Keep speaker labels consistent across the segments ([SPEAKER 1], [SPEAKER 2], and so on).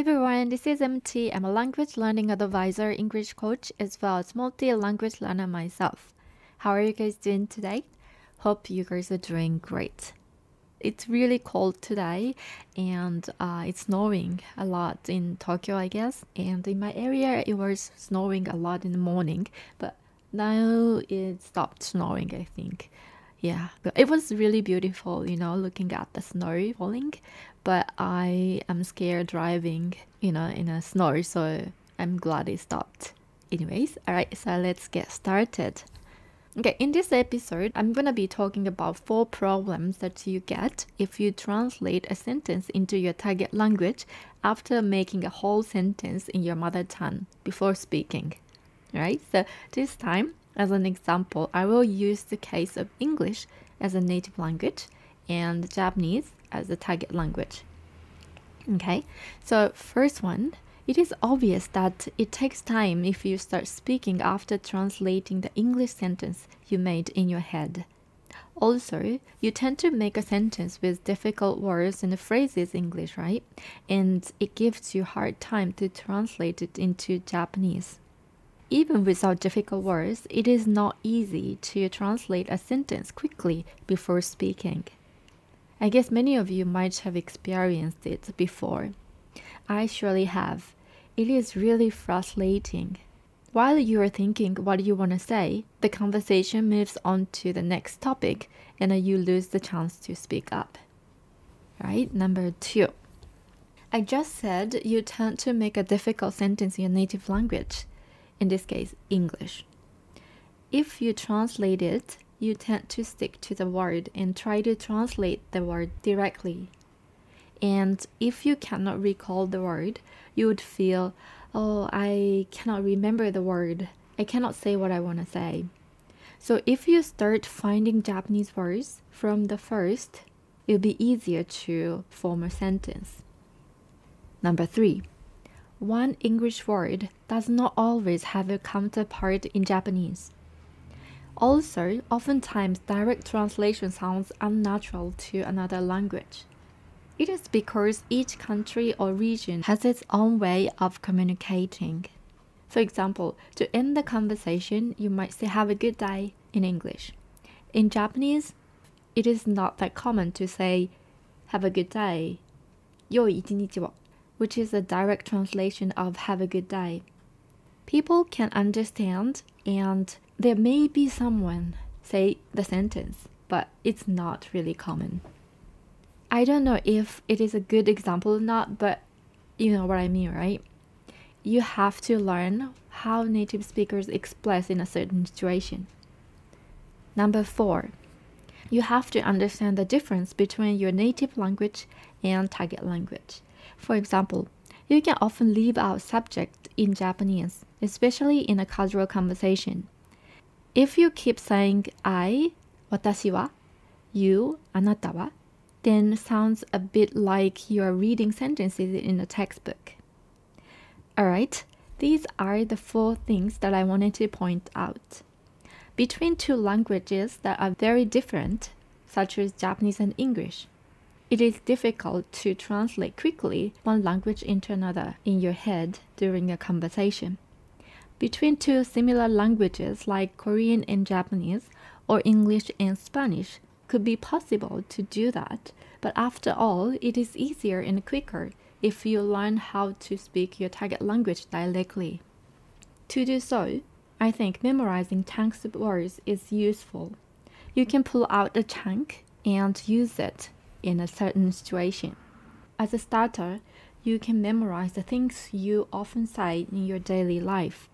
[SPEAKER 1] everyone, this is MT. I'm a language learning advisor, English coach, as well as multi language learner myself. How are you guys doing today? Hope you guys are doing great. It's really cold today and uh, it's snowing a lot in Tokyo, I guess. And in my area, it was snowing a lot in the morning, but now it stopped snowing, I think. Yeah, it was really beautiful, you know, looking at the snow falling. But I am scared driving, you know, in a snow, so I'm glad it stopped. Anyways, alright, so let's get started. Okay, in this episode, I'm gonna be talking about four problems that you get if you translate a sentence into your target language after making a whole sentence in your mother tongue before speaking. Right? So this time, as an example, I will use the case of English as a native language and Japanese as a target language. Okay, so first one, it is obvious that it takes time if you start speaking after translating the English sentence you made in your head. Also, you tend to make a sentence with difficult words and phrases English, right? And it gives you hard time to translate it into Japanese. Even without difficult words, it is not easy to translate a sentence quickly before speaking. I guess many of you might have experienced it before. I surely have. It is really frustrating. While you are thinking what you want to say, the conversation moves on to the next topic and you lose the chance to speak up. Right? Number two. I just said you tend to make a difficult sentence in your native language in this case, English. If you translate it, you tend to stick to the word and try to translate the word directly. And if you cannot recall the word, you would feel, oh, I cannot remember the word. I cannot say what I want to say. So if you start finding Japanese words from the first, it'll be easier to form a sentence. Number three, one English word does not always have a counterpart in Japanese. Also, oftentimes direct translation sounds unnatural to another language. It is because each country or region has its own way of communicating. For example, to end the conversation, you might say have a good day in English. In Japanese, it is not that common to say have a good day. 良い一日を which is a direct translation of have a good day. People can understand, and there may be someone say the sentence, but it's not really common. I don't know if it is a good example or not, but you know what I mean, right? You have to learn how native speakers express in a certain situation. Number four, you have to understand the difference between your native language and target language. For example, you can often leave out subject in Japanese, especially in a casual conversation. If you keep saying I, watashi wa, you, anata wa, then sounds a bit like you are reading sentences in a textbook. Alright, these are the four things that I wanted to point out. Between two languages that are very different, such as Japanese and English, it is difficult to translate quickly one language into another in your head during a conversation. Between two similar languages like Korean and Japanese or English and Spanish could be possible to do that, but after all, it is easier and quicker if you learn how to speak your target language directly. To do so, I think memorizing chunks of words is useful. You can pull out a chunk and use it in a certain situation. As a starter, you can memorize the things you often say in your daily life.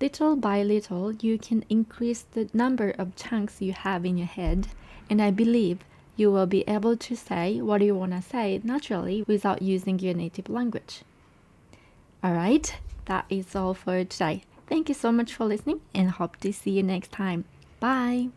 [SPEAKER 1] Little by little, you can increase the number of chunks you have in your head, and I believe you will be able to say what you want to say naturally without using your native language. Alright, that is all for today. Thank you so much for listening and hope to see you next time. Bye!